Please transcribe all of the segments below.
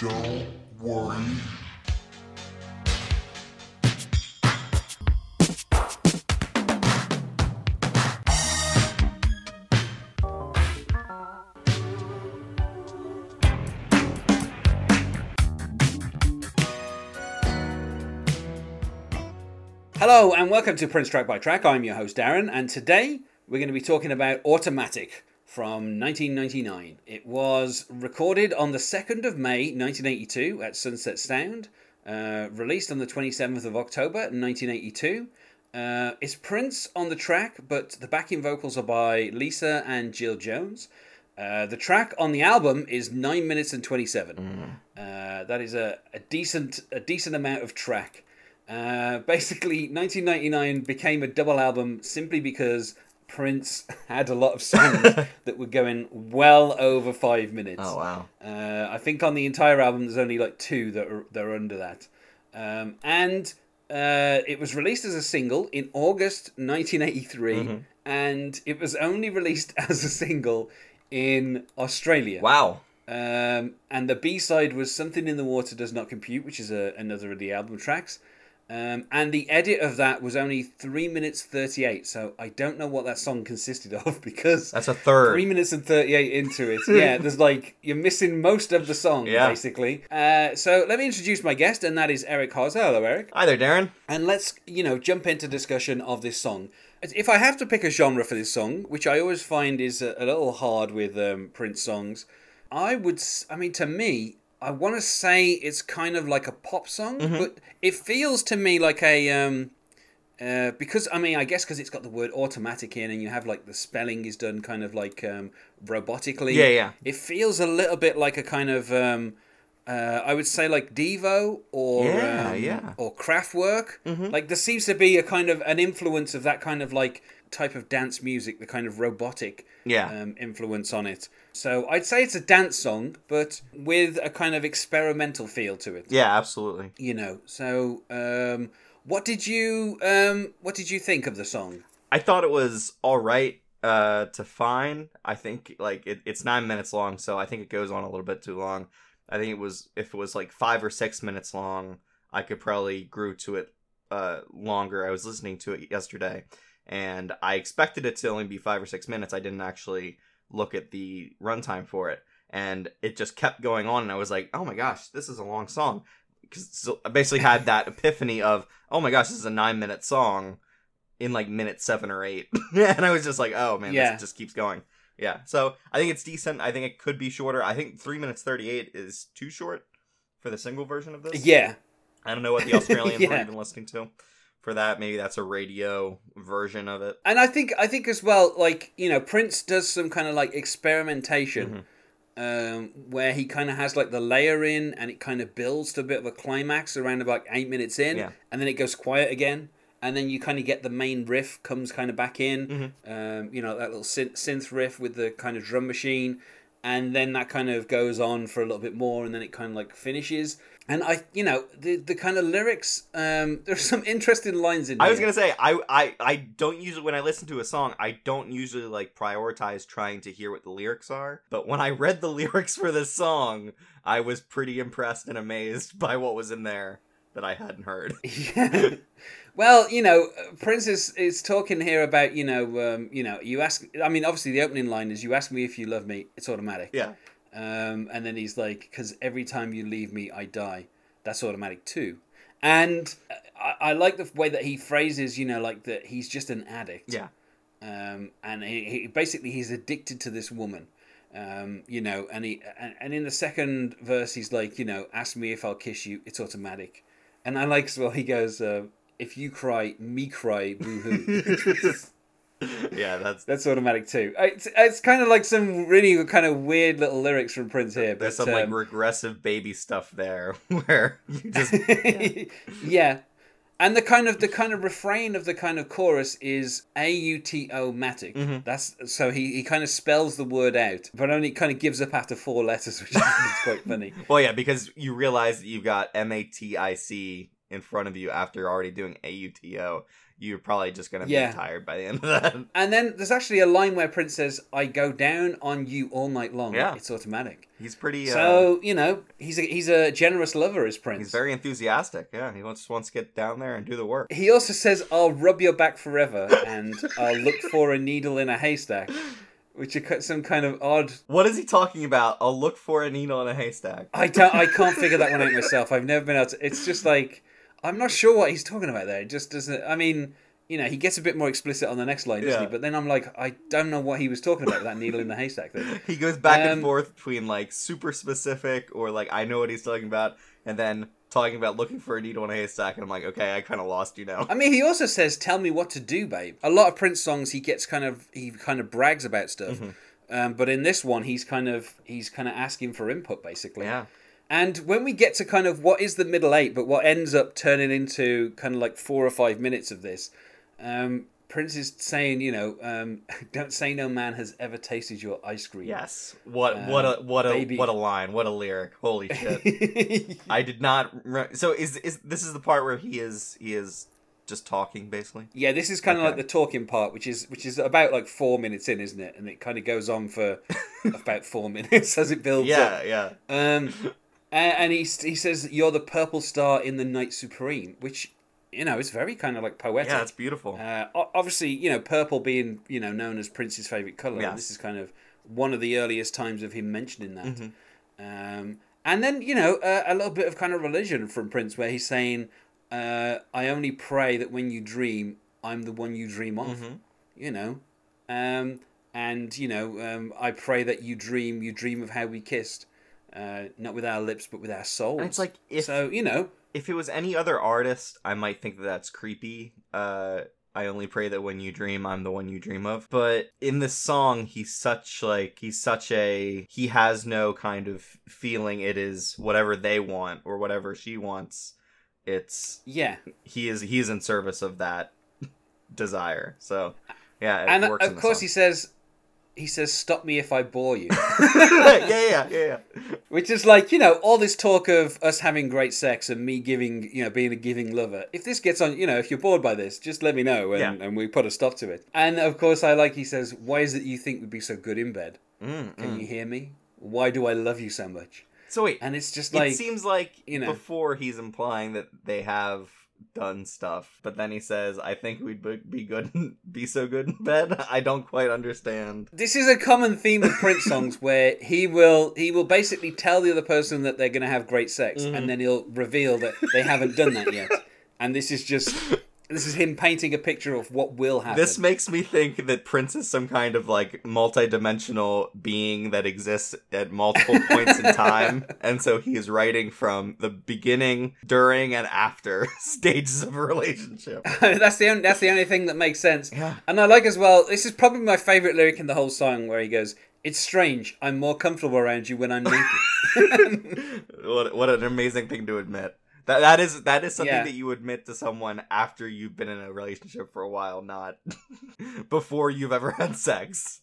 Don't worry. Hello and welcome to Prince Track by Track. I'm your host Darren, and today we're going to be talking about Automatic from 1999. It was recorded on the 2nd of May 1982 at Sunset Sound, uh, released on the 27th of October 1982. Uh, it's Prince on the track, but the backing vocals are by Lisa and Jill Jones. Uh, the track on the album is nine minutes and twenty-seven. Uh, that is a, a decent a decent amount of track. Uh, basically, 1999 became a double album simply because Prince had a lot of songs that were going well over five minutes. Oh wow. Uh, I think on the entire album, there's only like two that are that are under that, um, and uh, it was released as a single in August 1983, Mm-hmm. and it was only released as a single in Australia. Wow. Um, and the B side was "Something in the Water Does Not Compute," which is a, another of the album tracks. Um, and the edit of that was only three minutes thirty-eight. So I don't know what that song consisted of because That's a third. three minutes and 38 into it yeah there's like you're missing most of the song Yeah. basically uh, so let me introduce my guest and that is eric Harz. hello eric Hi there, Darren. and let's you know jump into discussion of this song if i have to pick a genre for this song which i always find is a, a little hard with um, prince songs i would I mean to me i want to say it's kind of like a pop song but it feels to me like a um, uh, because I mean, I guess because it's got the word automatic in, and you have like the spelling is done kind of like um, robotically. Yeah, yeah. It feels a little bit like a kind of, um, uh, I would say like Devo or Yeah, um, yeah. or Kraftwerk. Like there seems to be a kind of an influence of that kind of like type of dance music, the kind of robotic Yeah. um, influence on it. So I'd say it's a dance song, but with a kind of experimental feel to it Yeah, absolutely. you know so um what did you um what did you think of the song I thought it was all right uh, to fine. I think like it, it's nine minutes long, so I think it goes on a little bit too long. I think it was if it was like five or six minutes long, I could probably grew to it uh, longer. I was listening to it yesterday, and I expected it to only be five or six minutes. I didn't actually look at the runtime for it, and it just kept going on. And I was like, oh my gosh, this is a long song. Because so I basically had that epiphany of, oh my gosh, this is a nine minute song in like minute seven or eight. and I was just like, oh man, Yeah. this just keeps going. Yeah. So I think it's decent. I think it could be shorter. I think three minutes thirty eight is too short for the single version of this. yeah I don't know what the Australians were Yeah. even listening to for that. Maybe that's a radio version of it. and i think i think as well like you know prince does some kind of like experimentation um where he kind of has like the layer in and it kind of builds to a bit of a climax around about eight minutes in Yeah. and then it goes quiet again and then you kind of get the main riff comes kind of back in um, you know that little synth, synth riff with the kind of drum machine and then that kind of goes on for a little bit more and then it kind of like finishes and i you know the the kind of lyrics um there's some interesting lines in I was gonna say I, I I don't usually when I listen to a song I don't usually like prioritize trying to hear what the lyrics are. But when I read the lyrics for this song, I was pretty impressed and amazed by what was in there that I hadn't heard. Yeah. Well, you know, Prince is, is talking here about you know, um, you know, you ask. I mean, obviously, the opening line is, "You ask me if you love me, it's automatic." Yeah. Um, and then he's like, "Because every time you leave me, I die. That's automatic too." And I, I like the way that he phrases, you know, like that he's just an addict. Yeah. Um, and he, he basically he's addicted to this woman. Um, you know, and he and, and in the second verse he's like, you know, ask me if I'll kiss you, it's automatic. And I like as well he goes, uh, if you cry, me cry, boo hoo. yeah, that's That's automatic too. It's, it's kind of like some really kind of weird little lyrics from Prince here. there's but, some like um, regressive baby stuff there where you just yeah. And the kind of the kind of refrain of the kind of chorus is A U T O matic. Mm-hmm. That's so he, he kind of spells the word out, but only kind of gives up after four letters, which is quite funny. well yeah because you realize that you've got M A T I C in front of you after already doing AUTO, you're probably just gonna Yeah. be tired by the end of that. And then there's actually a line where Prince says, "I go down on you all night long. Yeah. It's automatic." He's pretty. Uh, So you know, he's a he's a generous lover, is Prince. he's very enthusiastic. Yeah, he wants wants to get down there and do the work. He also says, "I'll rub your back forever, and I'll look for a needle in a haystack," which are ki- some kind of odd. What is he talking about? I'll look for a needle in a haystack. I don't. I can't figure that one out myself. I've never been able to. It's just like I'm not sure what he's talking about there. It just doesn't. I mean, you know, he gets a bit more explicit on the next line, doesn't Yeah. he? But then I'm like, I don't know what he was talking about with that needle in the haystack thing. He goes back and Um, forth between like super specific or like I know what he's talking about, and then talking about looking for a needle in a haystack, and I'm like, okay, I kind of lost you now. I mean, he also says, "Tell me what to do, babe." A lot of Prince songs, he gets kind of he kind of brags about stuff, Mm-hmm. um, but in this one, he's kind of he's kind of asking for input, basically. Yeah, And when we get to kind of what is the middle eight, but what ends up turning into kind of like four or five minutes of this, um, Prince is saying, you know, um, don't say no man has ever tasted your ice cream. yes. What Um, what a what a baby. what a line, what a lyric. Holy shit. I did not. Re- so is is this is the part where he is he is just talking basically? yeah, this is kind of Okay. like the talking part, which is which is about like four minutes in, isn't it? And it kind of goes on for about four minutes as it builds up. Yeah, yeah. Um, and, and he he says, "You're the purple star in the night supreme," which you know is very kind of like poetic. Yeah, it's beautiful. Uh, obviously, you know, purple being you know known as Prince's favorite color. Yes. This is kind of one of the earliest times of him mentioning that. Mhm. Um, and then you know uh, a little bit of kind of religion from Prince, where he's saying, uh, "I only pray that when you dream, I'm the one you dream of." Mhm. You know, um, and you know, um, I pray that you dream, you dream of how we kissed, uh, not with our lips but with our souls. And it's like if so, you know, if it was any other artist, I might think that that's creepy. Uh, I only pray that when you dream, I'm the one you dream of. But in this song, he's such like he's such a he has no kind of feeling. It is whatever they want or whatever she wants. It's yeah. he is he is in service of that desire. So yeah, it and of course song. he says, he says, "Stop me if I bore you." yeah, yeah, yeah, yeah. Which is like, you know, all this talk of us having great sex and me giving, you know, being a giving lover. If this gets on, you know, if you're bored by this, just let me know and, Yeah. and we put a stop to it. And of course, I like he says, Why is it you think we'd be so good in bed? Mm, Can mm. you hear me? Why do I love you so much? So wait, And it's just like, it seems like you know. before he's implying that they have done stuff, but then he says, "I think we'd be- good, be so good in bed." I don't quite understand. this is a common theme of Prince songs where he will he will basically tell the other person that they're going to have great sex, Mhm. and then he'll reveal that they haven't done that yet. And this is just this is him painting a picture of what will happen. This makes me think that Prince is some kind of like multi-dimensional being that exists at multiple points in time, and so he is writing from the beginning, during, and after stages of a relationship. that's the only, that's the only thing that makes sense. Yeah. And I like as well. This is probably my favorite lyric in the whole song, where he goes, "It's strange. I'm more comfortable around you when I'm naked." what what an amazing thing to admit. That that is that is something Yeah. that you admit to someone after you've been in a relationship for a while, not before you've ever had sex.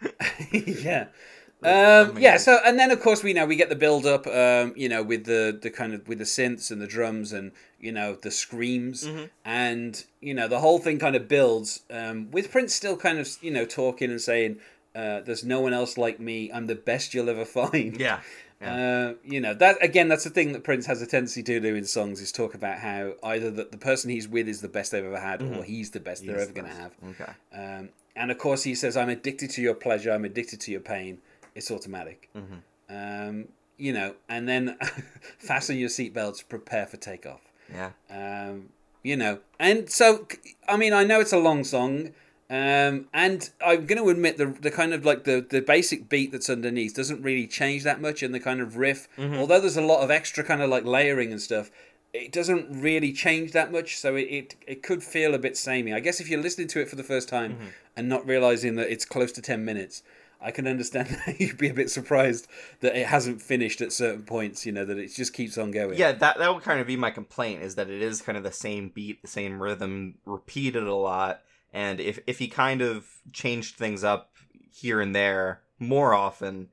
yeah. Um, yeah. So, and then of course we know we get the build up. Um, you know, with the the kind of with the synths and the drums and you know the screams Mhm. and you know the whole thing kind of builds. Um, with Prince still kind of you know talking and saying, uh, "There's no one else like me. I'm the best you'll ever find." Yeah. Uh, you know that again. That's the thing that Prince has a tendency to do in songs is talk about how either that the person he's with is the best they've ever had, or Mhm. he's the best they're ever going to have. Okay. Um, and of course, he says, "I'm addicted to your pleasure. I'm addicted to your pain. It's automatic." Mhm. Um, you know, and then fasten your seatbelts. Prepare for takeoff. Yeah. Um, you know, and so I mean, I know it's a long song, um, and I'm going to admit the the kind of like the the basic beat that's underneath doesn't really change that much, and the kind of riff, Mhm. although there's a lot of extra kind of like layering and stuff. It doesn't really change that much, so it, it, it could feel a bit samey. I guess if you're listening to it for the first time Mhm. and not realizing that it's close to 10 minutes, I can understand that you'd be a bit surprised that it hasn't finished at certain points, you know, that it just keeps on going. Yeah, that that would kind of be my complaint is that it is kind of the same beat, the same rhythm, repeated a lot. And if if he kind of changed things up here and there more often,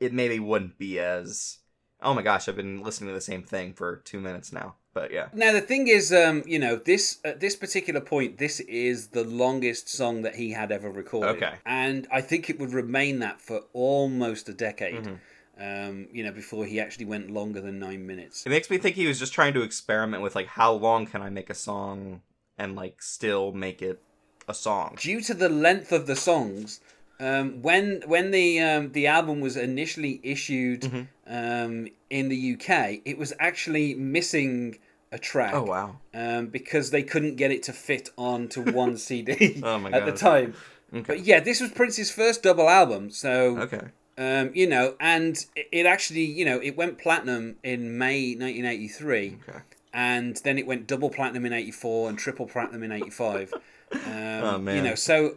it maybe wouldn't be as Oh my gosh, I've been listening to the same thing for two minutes now. But yeah. Now the thing is, um, you know, this at this particular point, this is the longest song that he had ever recorded. Okay. and I think it would remain that for almost a decade. Mhm. Um, you know, before he actually went longer than nine minutes. It makes me think he was just trying to experiment with like how long can I make a song and like still make it a song. Due to the length of the songs, um, when when the um, the album was initially issued Mhm. um, in the UK, it was actually missing a track. Oh wow. um, because they couldn't get it to fit onto one CD Oh at the time. Okay. But yeah, this was Prince's first double album, so Okay. um, you know, and it- it actually, you know, it went platinum in May 1983, Okay. and then it went double platinum in '84 and triple platinum in '85. Um, Oh, man. You know, so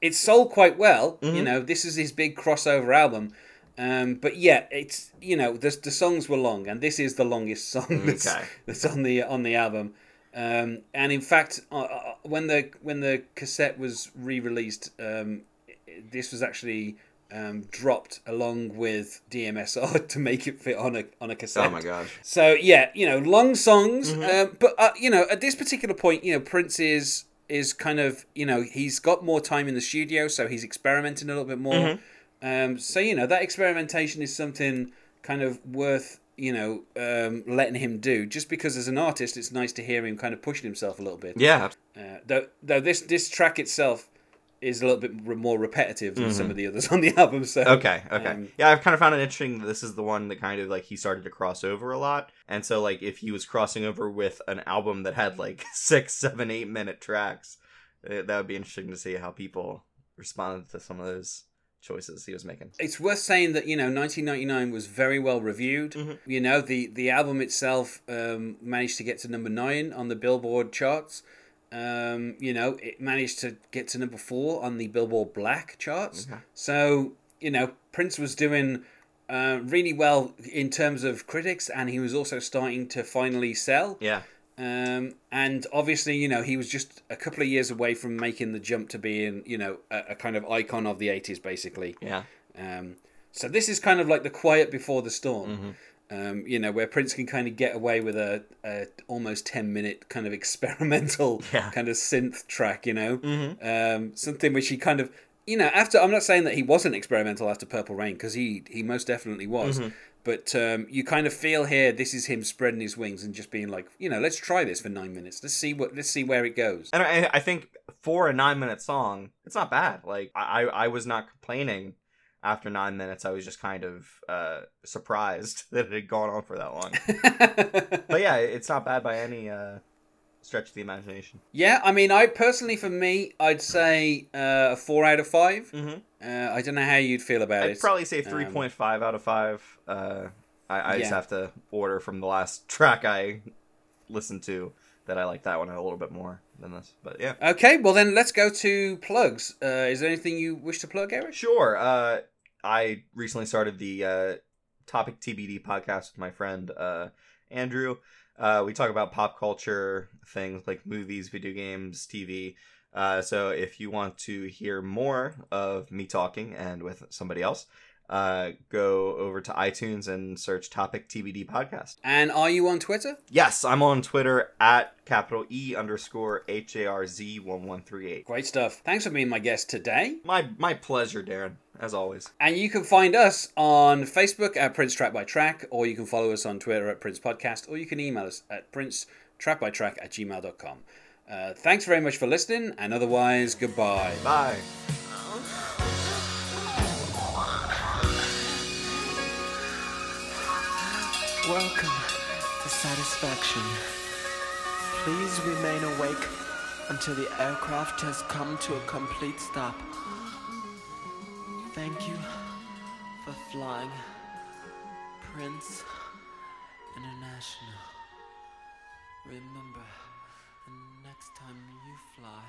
it sold quite well. You Mhm. know, this is his big crossover album. Um, but yeah, it's you know the the songs were long, and this is the longest song that's, Okay. that's on the on the album. Um, and in fact, uh, uh, when the when the cassette was re-released, um, this was actually um, dropped along with DMSR to make it fit on a on a cassette. Oh my gosh. So yeah, you know, long songs, Mhm. um, but uh, you know, at this particular point, you know, Prince is kind of you know he's got more time in the studio, so he's experimenting a little bit more. Mhm. Um, so you know that experimentation is something kind of worth you know um, letting him do. Just because as an artist, it's nice to hear him kind of pushing himself a little bit. Yeah. Uh, though though this this track itself is a little bit more repetitive than some Mhm. of the others on the album. So Okay, okay. Um, yeah, I've kind of found it interesting that this is the one that kind of like he started to cross over a lot. And so like if he was crossing over with an album that had like six, seven, eight minute tracks, eh, that would be interesting to see how people responded to some of those choices he was making. it's worth saying that you know 1999 was very well reviewed Mhm. you know the the album itself um, managed to get to number nine on the billboard charts um, you know it managed to get to number four on the billboard black charts Okay. so you know prince was doing uh, really well in terms of critics and he was also starting to finally sell Yeah. um, and obviously, you know, he was just a couple of years away from making the jump to being, you know, a, a kind of icon of the 80s, basically. Yeah. Um, so this is kind of like the quiet before the storm, Mhm. Um, you know, where Prince can kind of get away with a, a almost 10 minute kind of experimental Yeah. kind of synth track, you know, Mm-hmm. um, something which he kind of, you know, after, I'm not saying that he wasn't experimental after Purple Rain, because he, he most definitely was. Mhm. But um, you kind of feel here this is him spreading his wings and just being like, you know, let's try this for nine minutes. Let's see what let's see where it goes. And I, I think for a nine minute song, it's not bad. Like I, I was not complaining after nine minutes. I was just kind of uh, surprised that it had gone on for that long. But yeah, it's not bad by any uh, stretch of the imagination. yeah, I mean, I personally, for me, I'd say uh, a four out of five. Mm-hmm. Uh, I don't know how you'd feel about it. I'd probably say Um, three point five out of five. Uh, I, I just have to order from the last track I listened to that I like that one a little bit more than this. But yeah, Okay, well then let's go to plugs. Uh, is there anything you wish to plug, Eric? sure. Uh, I recently started the uh, Topic TBD podcast with my friend uh, Andrew. Uh, we talk about pop culture things like movies, video games, TV. Uh, so if you want to hear more of me talking and with somebody else, uh, go over to iTunes and search Topic TBD Podcast. And are you on Twitter? Yes, I'm on Twitter at capital E underscore H A R Z one one three eight. Great stuff. Thanks for being my guest today. My my pleasure, Darren. As always. And you can find us on Facebook at Prince Track by Track, or you can follow us on Twitter at Prince Podcast, or you can email us at Prince Track by Track at gmail.com. Uh, thanks very much for listening, and otherwise, goodbye. Bye. Welcome to satisfaction. Please remain awake until the aircraft has come to a complete stop. Thank you for flying Prince International. Remember, the next time you fly,